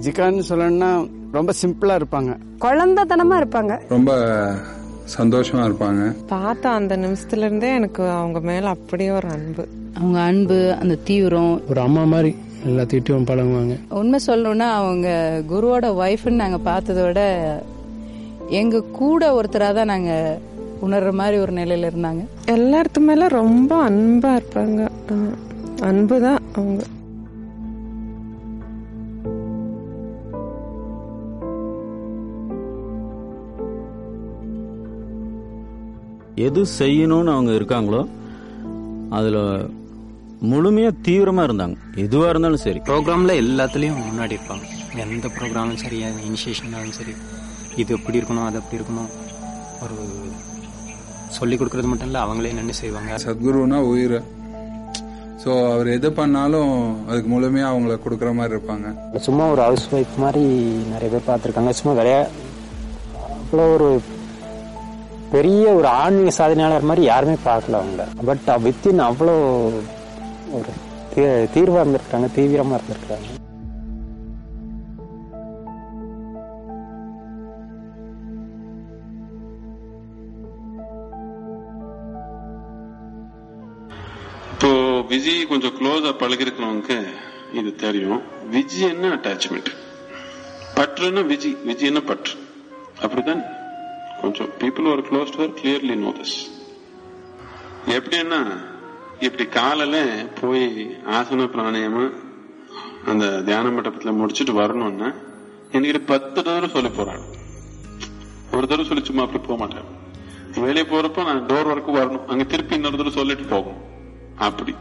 விஜயகாந்த் சொல்லணும்னா ரொம்ப சிம்பிளா இருப்பாங்க. குழந்தைத்தனமா இருப்பாங்க. ரொம்ப சந்தோஷமா இருப்பாங்க. பார்த்த அந்த நிமிஷத்துல இருந்தே எனக்கு அவங்க மேல அப்படியே ஒரு அன்பு. அவங்க அன்பு அந்த தீவிரம். ஒரு அம்மா மாதிரி எல்லாத்திட்டும் பழகுவாங்க. உண்மை சொல்லணும்னா அவங்க குருவோட ஒய்ஃப்னு நாங்க பார்த்ததை விட எங்க கூட ஒருத்தரா தான் நாங்க உணர்ற மாதிரி ஒரு நிலையில இருந்தாங்க. எல்லாத்து மேல ரொம்ப அன்பா இருப்பாங்க. அன்பு தான் அவங்க. எது செய்யணும்னு அவங்க இருக்காங்களோ அதில் முழுமையாக தீவிரமாக இருந்தாங்க. எதுவாக இருந்தாலும் சரி. ப்ரோக்ராமில் எல்லாத்துலேயும் முன்னாடி இருப்பாங்க. எந்த ப்ரோக்ராமும் சரி இனிஷியேஷனாலும் சரி இது எப்படி இருக்கணும் அது எப்படி இருக்கணும் ஒரு சொல்லி கொடுக்கறது மட்டும் இல்லை அவங்களே நின்று செய்வாங்க. சத்குருனா உயிர். ஸோ அவர் எது பண்ணாலும் அதுக்கு முழுமையாக அவங்கள கொடுக்குற மாதிரி இருப்பாங்க. சும்மா ஒரு ஹவுஸ் ஒய்ஃப் மாதிரி நிறைய பேர் பார்த்துருக்காங்க. சும்மா விளையா அவ்வளோ ஒரு பெரிய ஒரு ஆன்மீக சாதனையாளர் மாதிரி யாருமே பார்க்கல அவங்க பட் வித்தின் அவ்வளோ ஒரு தீர்வாக தீர்வா இருந்திருக்காங்க தீவிரமா இருந்திருக்காங்க. இப்போ விஜய் கொஞ்சம் க்ளோஸா பழகிருக்கிறவங்க இது தெரியும். விஜய் என்ன அட்டாச்மெண்ட் பற்றுன்னா விஜய் விஜய் என்ன பற்று? கொஞ்சம் பீப்புள் ஒரு close to clearly know this எப்படின்னா இப்படி காலையில போய் ஆசன பிராணாயமா அந்த தியான மண்டபத்துல முடிச்சுட்டு வரணும்னா என்கிட்ட பத்து தடவை சொல்லி போறாங்க. ஒரு தடவை சொல்லி சும்மா அப்படி போக மாட்டேன். வெளியே போறப்போ நான் டோர் வரைக்கும் வரணும். அங்க திருப்பி இன்னொரு தடவை சொல்லிட்டு போகும். அப்படி.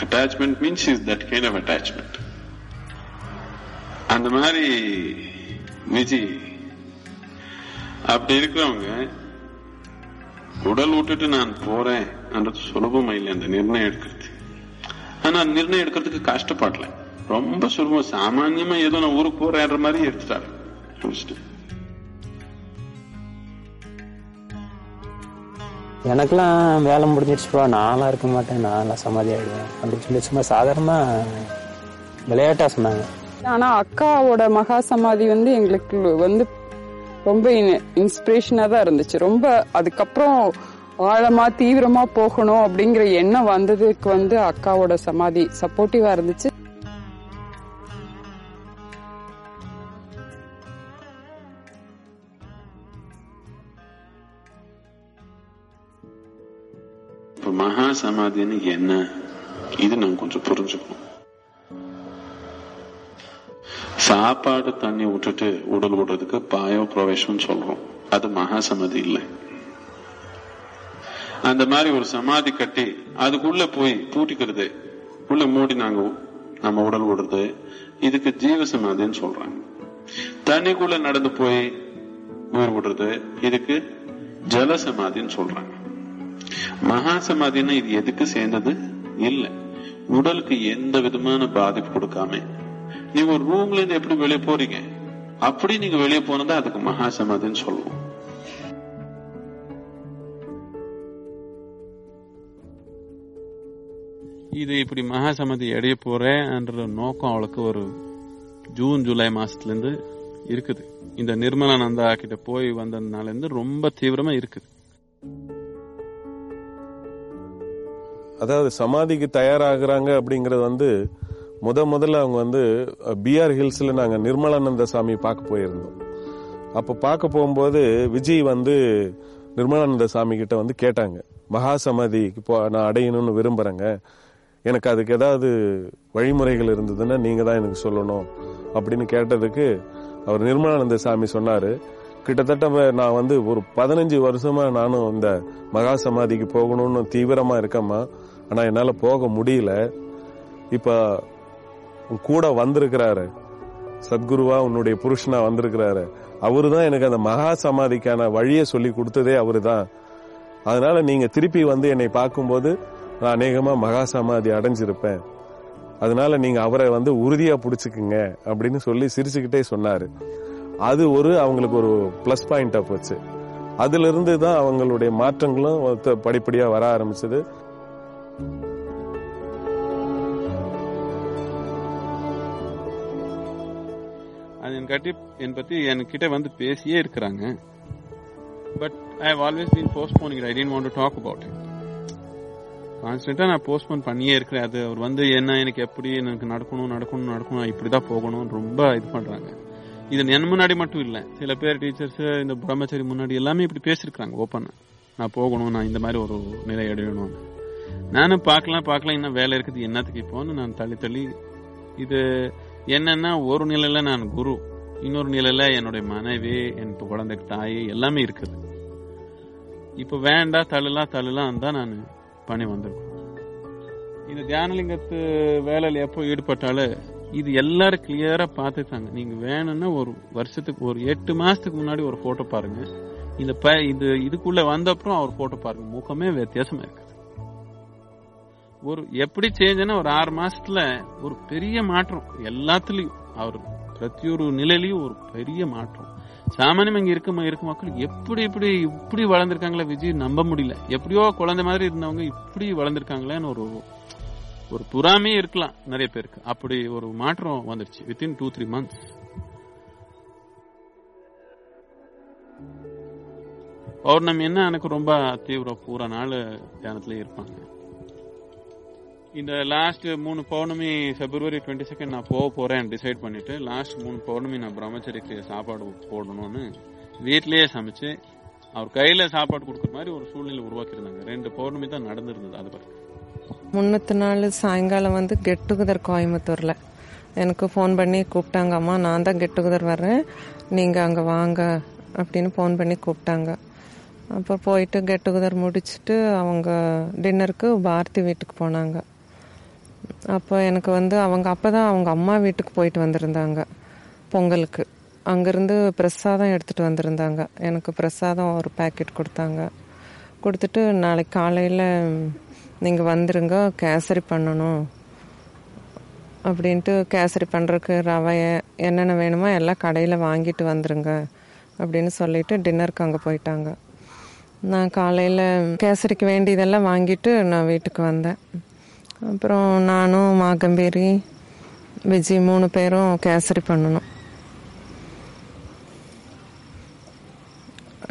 Attachment means is that kind of attachment அந்த மாதிரி விஜய் அப்படி இருக்கிறவங்க உடல் விட்டுட்டு நான் போறேன் என்றது சுலபமா இல்லை அந்த நிர்ணயம் எடுக்கிறது. ஆனா அந்த நிர்ணயம் எடுக்கிறதுக்கு கஷ்டப்படல. ரொம்ப சுலபம். சாமான்யமா ஏதோ நான் ஊருக்கு போறேன்ற மாதிரி எடுத்துட்டாரு. எனக்கெல்லாம் வேலை முடிஞ்சிருச்சுப்பா நான்லாம் இருக்க மாட்டேன். நான்லாம் சமாதி ஆயிடுவேன் அப்படின்னு சொல்லி சும்மா சாதாரணமா விளையாட்டா சொன்னாங்க. ஆனா அக்காவோட மகா சமாதி வந்து எங்களுக்கு வந்து ரொம்ப இன்ஸ்பிரேஷனா தான் இருந்துச்சு. ரொம்ப அதுக்கப்புறம் ஆழமா தீவிரமா போகணும் அப்படிங்கிற எண்ணம் வந்ததுக்கு வந்து அக்காவோட சமாதி சப்போர்ட்டிவா இருந்துச்சு. மகா சமாதின்னு என்ன? இது நான் கொஞ்சம் புரிஞ்சுக்கணும் சாப்பாடு தண்ணி விட்டுட்டு உடல் விடுறதுக்கு பாயோ பிரவேசம் சொல்றோம். அது மகா சமாதி இல்லை. அந்த மாதிரி ஒரு சமாதி கட்டி அதுக்குள்ள போய் பூட்டிக்கிறது. உள்ள மூடி நாங்க நம்ம உடல் விடுறது. இதுக்கு ஜீவ சமாதின்னு சொல்றாங்க. தண்ணிக்குள்ள நடந்து போய் உயிர் விடுறது. இதுக்கு ஜல சமாதின்னு சொல்றாங்க. மகா சமாதினா இது எதுக்கு சேர்ந்தது? இல்ல. உடலுக்கு எந்த விதமான பாதிப்பு கொடுக்காம நீங்க ஒரு ரூம்ல இருந்து எப்படி வெளியே போறீங்க? அப்படி நீங்க வெளியே போனதா அதுக்கு மகா சமாதின்னு சொல்லுவோம். இது இப்படி மகா சமாதி அடைய போறேன்ற நோக்கம் அவளுக்கு ஒரு ஜூன் ஜூலை மாசத்துல இருந்து இருக்குது. இந்த நிர்மலானந்தா கிட்ட போய் வந்ததுனால இருந்து ரொம்ப தீவிரமா இருக்குது. அதாவது சமாதிக்கு தயாராகிறாங்க அப்படிங்கறது வந்து முத முதல்ல அவங்க வந்து பிஆர் ஹில்ஸில் நாங்கள் நிர்மலானந்த சாமி பார்க்க போயிருந்தோம். அப்போ பார்க்க போகும்போது விஜய் வந்து நிர்மலானந்த சாமி கிட்ட வந்து கேட்டாங்க. மகா சமாதிக்கு போ நான் அடையணும்னு விரும்புகிறேங்க எனக்கு அதுக்கு ஏதாவது வழிமுறைகள் இருந்ததுன்னா நீங்கள் தான் எனக்கு சொல்லணும். அப்படின்னு கேட்டதுக்கு அவர் நிர்மலானந்த சாமி சொன்னார். கிட்டத்தட்ட நான் வந்து ஒரு பதினஞ்சு வருஷமா நானும் இந்த மகா சமாதிக்கு போகணும்னு தீவிரமா இருக்கேம்மா. ஆனால் என்னால் போக முடியல. இப்போ உன் கூட வந்திருக்கிறாரு. சத்குருவா உன்னுடைய புருஷனா வந்திருக்கிறாரு. அவரு தான் எனக்கு அந்த மகா சமாதிக்கான வழியை சொல்லி கொடுத்ததே அவரு தான் அதனால நீங்க திருப்பி வந்து என்னை பார்க்கும்போது நான் அநேகமா மகா சமாதி அடைஞ்சிருப்பேன். அதனால நீங்க அவரை வந்து உறுதியா பிடிச்சிக்குங்க அப்படின்னு சொல்லி சிரிச்சுக்கிட்டே சொன்னாரு. அது ஒரு அவங்களுக்கு ஒரு பிளஸ் பாயிண்டா போச்சு. அதுல இருந்து தான் அவங்களுடைய மாற்றங்களும் படிப்படியா வர ஆரம்பிச்சது. என் கட்டி என் பத்தி என்கிட்ட வந்து பேசியே இருக்கிறாங்க. But I have always been postponing I tend want to talk about it கான்ஸ்டன்டா நான் போஸ்ட்போன் பண்ணியே இருக்கிறேன். அது அவர் வந்து என்ன எனக்கு எப்படி எனக்கு நடக்கணும் நடக்கணும் நடக்கணும் இப்படிதான் போகணும் ரொம்ப இது பண்றாங்க. இது என் முன்னாடி மட்டும் இல்ல. சில பேர் டீச்சர்ஸ் இந்த பிரம்மச்சரி முன்னாடி எல்லாமே இப்படி பேசிருக்காங்க ஓப்பனா நான் போகணும் நான் இந்த மாதிரி ஒரு நிலை அடையணும். நானும் பார்க்கலாம் பார்க்கலாம் இன்னும் வேலை இருக்குது என்னத்துக்கு இப்போன்னு நான் தள்ளி தள்ளி இது என்னன்னா ஒரு நிலையில நான் குரு இன்னொரு நிலையில என்னுடைய மனைவி என் குழந்தைக்கு தாய் எல்லாமே இருக்குது. இப்ப வேண்டாம் தள்ளலாம் தள்ளலாம் தான் நான் பண்ணி வந்திருக்கோம் இந்த தியானலிங்கத்து வேலையில எப்போ ஈடுபட்டாலும் இது எல்லாரும் கிளியரா பார்த்துட்டாங்க. நீங்க வேணும்னா ஒரு வருஷத்துக்கு ஒரு எட்டு மாசத்துக்கு முன்னாடி ஒரு போட்டோ பாருங்க. இந்த ப- இது இதுக்குள்ள வந்த அப்புறம் அவர் போட்டோ பாருங்க. முகமே வித்தியாசமா இருக்கு. ஒரு எப்படி சேஞ்சுன்னா ஒரு ஆறு மாசத்துல ஒரு பெரிய மாற்றம். எல்லாத்துலயும். அவர் பிரதி ஒரு நிலையிலயும் ஒரு பெரிய மாற்றம். சாமானியம் இங்க இருக்க இருக்க மக்கள் எப்படி இப்படி இப்படி வளர்ந்துருக்காங்களே விஜய் நம்ப முடியல. எப்படியோ குழந்தை மாதிரி இருந்தவங்க இப்படி வளர்ந்துருக்காங்களேன்னு ஒரு ஒரு புறாமே இருக்கலாம் நிறைய பேருக்கு. அப்படி ஒரு மாற்றம் வந்துருச்சு வித்தின் டூ த்ரீ மந்த்ஸ் பௌர்ணமி என்ன எனக்கு ரொம்ப தீவிரம் பூரா நாள் தியானத்துல இருப்பாங்க. இந்த லாஸ்ட் மூணு பௌர்ணமி பிப்ரவரி டுவெண்ட்டி செகண்ட் நான் போக போறேன் டிசைட் பண்ணிட்டு லாஸ்ட் மூணு பௌர்ணமி நான் பிரம்மச்சரிக்கு சாப்பாடு போடணும்னு வீட்லயே சமைச்சு அவர் கையில சாப்பாடு கொடுக்குற மாதிரி ஒரு சூழ்நிலை உருவாக்கியிருந்தாங்க. ரெண்டு பௌர்ணமி தான் நடந்திருந்தது அது பிறகு முன்னத்து நாள் சாயங்காலம் வந்து கெட் டுகெதர் கோயம்புத்தூரில். எனக்கு ஃபோன் பண்ணி கூப்பிட்டாங்க அம்மா நான் தான் கெட் டுகெதர் வர்றேன். நீங்கள் அங்கே வாங்க அப்படின்னு ஃபோன் பண்ணி கூப்பிட்டாங்க. அப்போ போயிட்டு கெட் டுகெதர் முடிச்சுட்டு அவங்க டின்னருக்கு பாரதி வீட்டுக்கு போனாங்க. அப்போ எனக்கு வந்து அவங்க அப்போ தான் அவங்க அம்மா வீட்டுக்கு போயிட்டு வந்திருந்தாங்க பொங்கலுக்கு. அங்கேருந்து பிரசாதம் எடுத்துகிட்டு வந்திருந்தாங்க. எனக்கு பிரசாதம் ஒரு பேக்கெட் கொடுத்தாங்க. கொடுத்துட்டு நாளைக்கு காலையில் நீங்கள் வந்துருங்க கேசரி பண்ணணும் அப்படின்ட்டு கேசரி பண்ணுறதுக்கு ரவையை என்னென்ன வேணுமோ எல்லாம் கடையில் வாங்கிட்டு வந்துருங்க அப்படின்னு சொல்லிட்டு டின்னருக்கு அங்கே போயிட்டாங்க. நான் காலையில் கேசரிக்கு வேண்டியதெல்லாம் வாங்கிட்டு நான் வீட்டுக்கு வந்தேன். அப்புறம் நானும் மாகம்பேரி விஜய் மூணு பேரும் கேசரி பண்ணணும்.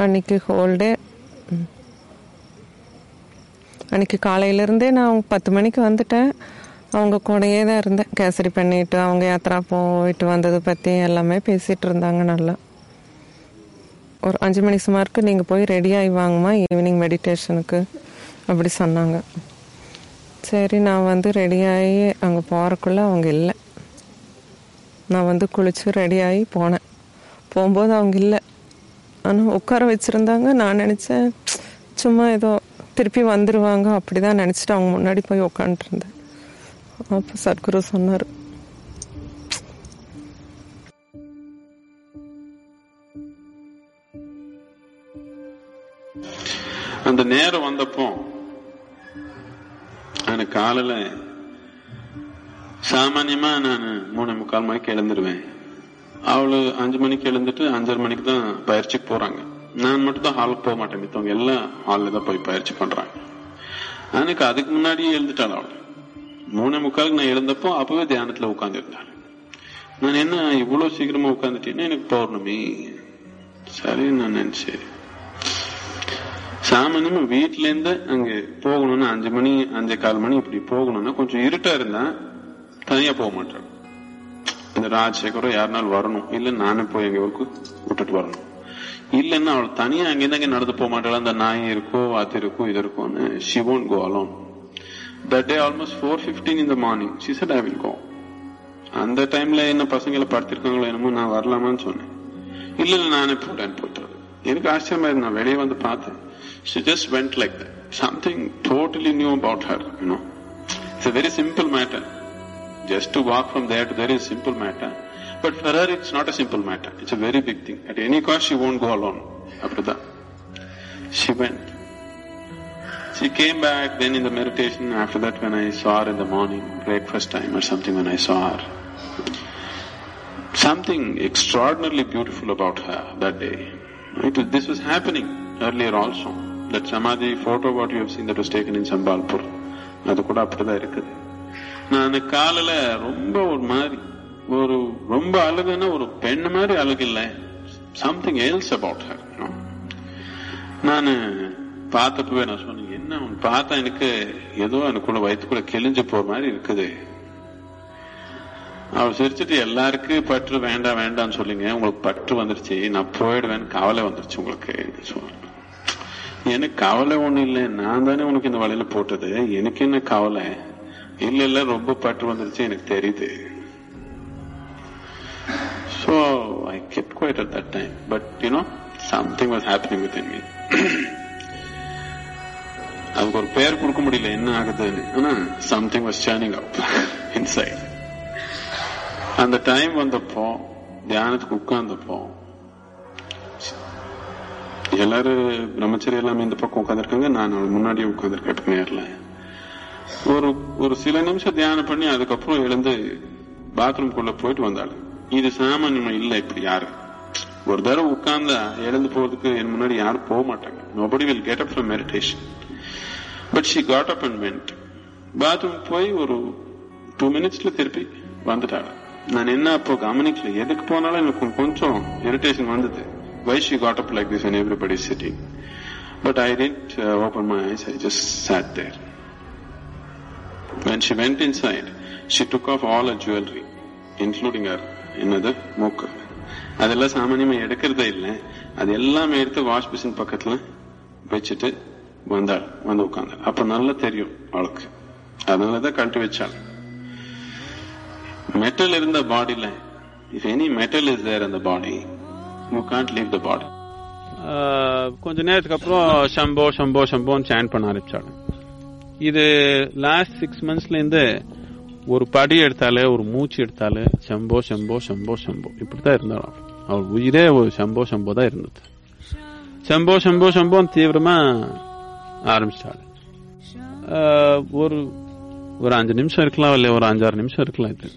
அன்னைக்கு ஹோல்டே அன்னைக்கு காலையிலேருந்தே நான் பத்து மணிக்கு வந்துட்டேன். அவங்க கூடயே தான் இருந்தேன். கேசரி பண்ணிட்டு அவங்க யாத்திரா போயிட்டு வந்ததை பற்றி எல்லாமே பேசிகிட்டு இருந்தாங்க நல்லா. ஒரு அஞ்சு மணி சுமாருக்கு நீங்கள் போய் ரெடி ஆகி வாங்கம்மா ஈவினிங் மெடிடேஷனுக்கு அப்படி சொன்னாங்க. சரி நான் வந்து ரெடியாகி அங்கே போகிறக்குள்ள அவங்க இல்லை. நான் வந்து குளிச்சு ரெடியாகி போனேன். போகும்போது அவங்க இல்லை. ஆனால் உட்கார வச்சுருந்தாங்க. நான் நினச்சேன் சும்மா ஏதோ திருப்பி வந்துடுவாங்க அப்படி தான் நினச்சிட்டு அவங்க முன்னாடி போய் உட்காந்துருந்தேன் அப்போ சத்குரு சொன்னார். அந்த நேரம் வந்தப்போ எனக்கு காலையில சாமானியமாக நான் மூணு முக்கால் மணிக்கு எழுந்துருவேன். அவளு அஞ்சு மணிக்கு எழுந்துட்டு அஞ்சரை மணிக்கு தான் பயிற்சிக்கு போறாங்க. நான் மட்டும் தான் ஹாலுக்கு போக மாட்டேன் மித்தவங்க எல்லாம் ஹாலில் தான் போய் பயிற்சி பண்றாங்க. எனக்கு அதுக்கு முன்னாடியே எழுந்துட்டாள் அவள். மூணு முக்காலுக்கு நான் எழுந்தப்போ அப்பவே தியானத்துல உட்காந்துருந்தாள் நான் என்ன இவ்வளவு சீக்கிரமா உட்காந்துட்டேன்னா எனக்கு பௌர்ணமி. சரி நான் நினைச்சேன். சாமானியமா வீட்டுல இருந்து அங்க போகணும்னா அஞ்சு மணி அஞ்சே கால் மணி இப்படி போகணும்னா கொஞ்சம் இருட்டா இருந்தா தனியா போக மாட்டேன் இந்த ராஜசேகரோ யாருனாலும் வரணும்? இல்ல நானே போய் எங்க ஊருக்கு விட்டுட்டு வரணும். இல்லைன்னா அவள் தனியா அங்கிருந்து நடந்து போக மாட்டாள்? அந்த நாய் இருக்கோ அது இருக்கோ இது இருக்கும்னு she won't go alone. That day almost 4:15 in the morning she said i will அந்த டைம்ல என்ன பசங்களை படுத்திருக்காங்களோ என்னமோ நான் வரலாமான்னு சொன்னேன். இல்ல இல்ல நானே போட்டேன் போயிட்டாரு எனக்கு ஆச்சரியமா இருந்து நான் வெளியே வந்து பார்த்தேன். She just went like that. Something totally new about her, you know. It's a very simple matter. Just to walk from there to there is simple matter. But for her, it's not a simple matter. It's a very big thing. At any cost, she won't go alone after that. She went. She came back then in the meditation. After that, when I saw her in the morning, breakfast time or something, when I saw her, something extraordinarily beautiful about her that day. It was, this was happening earlier also. That samadhi photo what you seen that was taken in Sambalpur அது கூட அப்படிதான் இருக்குது. நான் காலில் ரொம்ப ஒரு மாதிரி ஒரு ரொம்ப அழகுன்னா ஒரு பெண் மாதிரி அழகு இல்லை சம்திங் எல்ஸ் அபவுட் ஹர் நான் பார்த்தப்பவே நான் சொன்னேன் என்ன பார்த்தா எனக்கு ஏதோ எனக்குள்ள வயிற்றுக்குள்ள கிழிஞ்சு போற மாதிரி இருக்குது. அவர் சிரிச்சுட்டு எல்லாருக்கும் பற்று வேண்டாம் வேண்டாம்னு சொல்லிங்க உங்களுக்கு பற்று வந்துருச்சு நான் போயிடுவேன் கவலை வந்துருச்சு உங்களுக்கு எனக்கு கவலை ஒண்ணு இல்லை. நான் தானே உனக்கு இந்த வலையில போட்டது. எனக்கு என்ன கவலை? இல்ல இல்ல ரொம்ப பட்டு வந்துருச்சு எனக்கு தெரியுது. So I kept quiet at that time but you know something was happening with in me அதுக்கு ஒரு பேர் கொடுக்க முடியல என்ன ஆகுதுன்னு. ஆனா something was churning up inside அந்த டைம் வந்தப்போ தியானத்துக்கு உட்கார்ந்தப்போ எல்லாரும் பிரம்மச்சரி எல்லாமே இந்த பக்கம் உட்காந்துருக்காங்க நான் முன்னாடியே உட்காந்துருக்கேன் நேரில் ஒரு ஒரு சில நிமிஷம் தியானம் பண்ணி அதுக்கப்புறம் எழுந்து பாத்ரூம்குள்ள போயிட்டு வந்தாள் இது சாமானியமா இல்லை இப்படி யாரு ஒரு தடவை உட்கார்ந்தா எழுந்து போறதுக்கு என் முன்னாடி யாரும் போக மாட்டாங்க. Nobody will get up from meditation but she got up and went bathroom போய் ஒரு டூ மினிட்ஸ்ல திருப்பி வந்துட்டாள் நான் என்ன அப்போ கவனிக்கல. எதுக்கு போனாலும் எனக்கு கொஞ்சம் இரிட்டேஷன் வந்தது. Why she got got up like this everybody's sitting. But but didn't uh, open my eyes, I just sat there When she went inside, she took off all her jewelry, including her என்னது மூக்கு. அதெல்லாம் சாமானியமா எடுக்கிறதே இல்லை. அது எல்லாமே எடுத்து wash machine பக்கத்துல வச்சுட்டு வந்தாள் வந்து உட்காந்தாள் அப்ப நல்லா தெரியும் அவளுக்கு. அதனாலதான் கழட்டி வச்சாள். மெட்டல் இருந்த பாடியில if any metal is there அந்த body you can't leave the body கொஞ்ச நேரத்துக்கு அப்புறம் ஷம்போ ஷம்போ ஷம்போன்னு சேன் பண்ண ஆரம்பிச்சாங்க. இது லாஸ்ட் சிக்ஸ் மந்த்ஸ்ல இருந்து ஒரு படி எடுத்தாலே ஒரு மூச்சு எடுத்தாலே சம்போ சம்போ சம்போ இப்படி இப்படிதான் இருந்தாலும் அவர். உயிரே ஒரு சம்போ சம்போ தான் இருந்தது. சம்போ சம்போ ஷம்போன்னு தீவிரமா ஆரம்பிச்சிட்டாள் ஒரு ஒரு அஞ்சு நிமிஷம் இருக்கலாம் இல்லை ஒரு அஞ்சாறு நிமிஷம் இருக்கலாம் இது.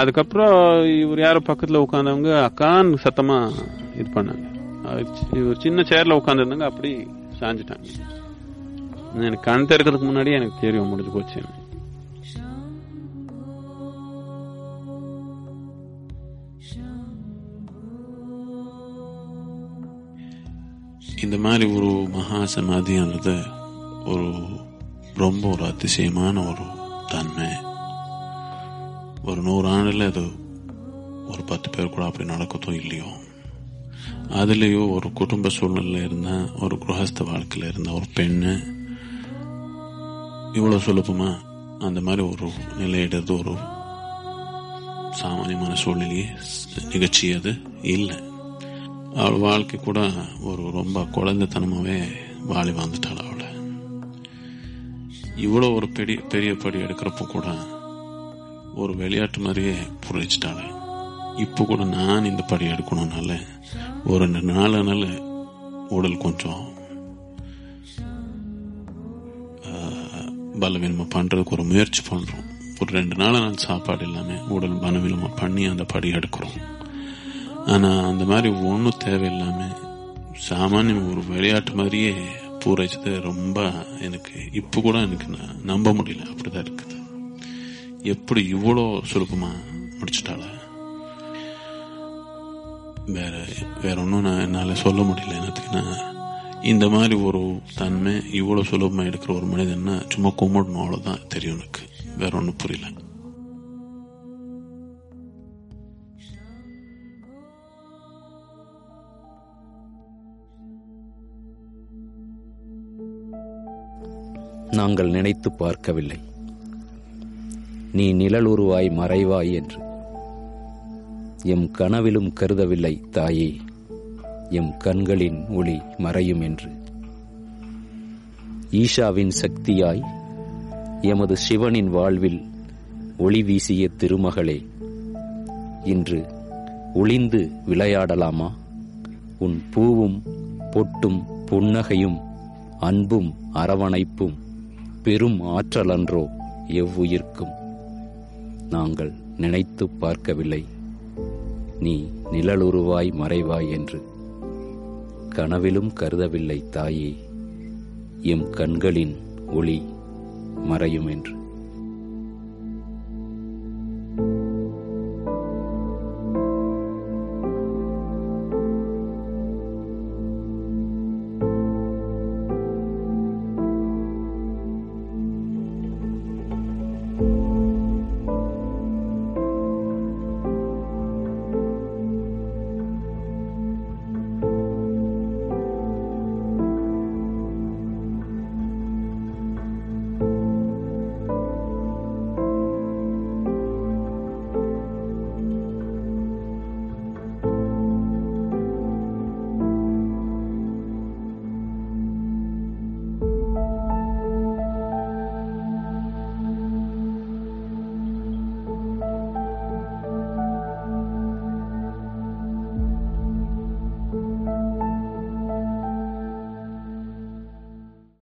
அதுக்கப்புறம் இவர் யாரோ பக்கத்துல உட்காந்தவங்க அக்கான்னு சத்தமா இது பண்ணாங்க. இவர் சின்ன சேர்ல உட்காந்துருந்தாங்க அப்படி சாஞ்சிட்டாங்க. எனக்கு கண் திறக்கிறதுக்கு முன்னாடி எனக்கு தெரியும் முடிஞ்சு போச்சு. இந்த மாதிரி ஒரு மகா சமாதியானது ஒரு ரொம்ப ஒரு அதிசயமான ஒரு தன்மை. ஒரு நூறு ஆண்டுல அது ஒரு பத்து பேர் கூட அப்படி நடக்கத்தோ இல்லையோ? அதுலேயோ ஒரு குடும்ப சூழ்நிலையில் இருந்த ஒரு குரகஸ்த வாழ்க்கையில் இருந்த ஒரு பெண்ணு இவ்வளோ சுலபமா அந்த மாதிரி ஒரு நிலையிடுறது ஒரு சாமானியமான சூழ்நிலையே நிகழ்ச்சி அது இல்லை. அவள் வாழ்க்கை கூட ஒரு ரொம்ப குழந்தைத்தனமாவே வாழி வந்துட்டாள் அவளை. இவ்வளோ ஒரு பெரிய பெரிய படி எடுக்கிறப்போ கூட ஒரு விளையாட்டு மாதிரியே புரிஞ்சிட்டாங்க இப்போ கூட நான் இந்த படி எடுக்கணும்னால ஒரு ரெண்டு நாள் உடல் கொஞ்சம் பலவீனமாக பண்ணுறதுக்கு ஒரு முயற்சி பண்ணுறோம் ஒரு ரெண்டு நாள் நான் சாப்பாடு இல்லாமல் உடல் பலவீனமாக பண்ணி அந்த படி எடுக்கிறோம். ஆனால் அந்த மாதிரி ஒன்றும் தேவையில்லாமல் சாமானியம் ஒரு விளையாட்டு மாதிரியே பூரைச்சது ரொம்ப எனக்கு இப்போ கூட எனக்கு நம்ப முடியல. அப்படிதான் இருக்குது. எப்படி இவ்வளோ சுலபமா முடிச்சிட்டால வேற வேற ஒன்றும் நான் என்னால் சொல்ல முடியல என்னத்துக்குன்னா இந்த மாதிரி ஒரு தன்மை இவ்வளோ சுலபமாக எடுக்கிற ஒரு மனிதன்னா சும்மா கும்பிடணும் அவ்வளோதான் தெரியும் எனக்கு. வேற ஒன்றும் புரியல. நாங்கள் நினைத்து பார்க்கவில்லை. நீ நிழலுருவாய் மறைவாய் என்று. எம் கனவிலும் கருதவில்லை தாயே எம் கண்களின் ஒளி மறையும் என்று. ஈஷாவின் சக்தியாய் எமது சிவனின் வாழ்வில் ஒளி வீசிய திருமகளே இன்று ஒளிந்து விளையாடலாமா? உன் பூவும் பொட்டும் புன்னகையும் அன்பும் அரவணைப்பும் பெரும் ஆற்றலன்றோ எவ்வுயிர்க்கும். நாங்கள் நினைத்து பார்க்கவில்லை. நீ நிழலுருவாய் மறைவாய் என்று. கனவிலும் கருதவில்லை தாயே. எம் கண்களின் ஒளி மறையும் என்று.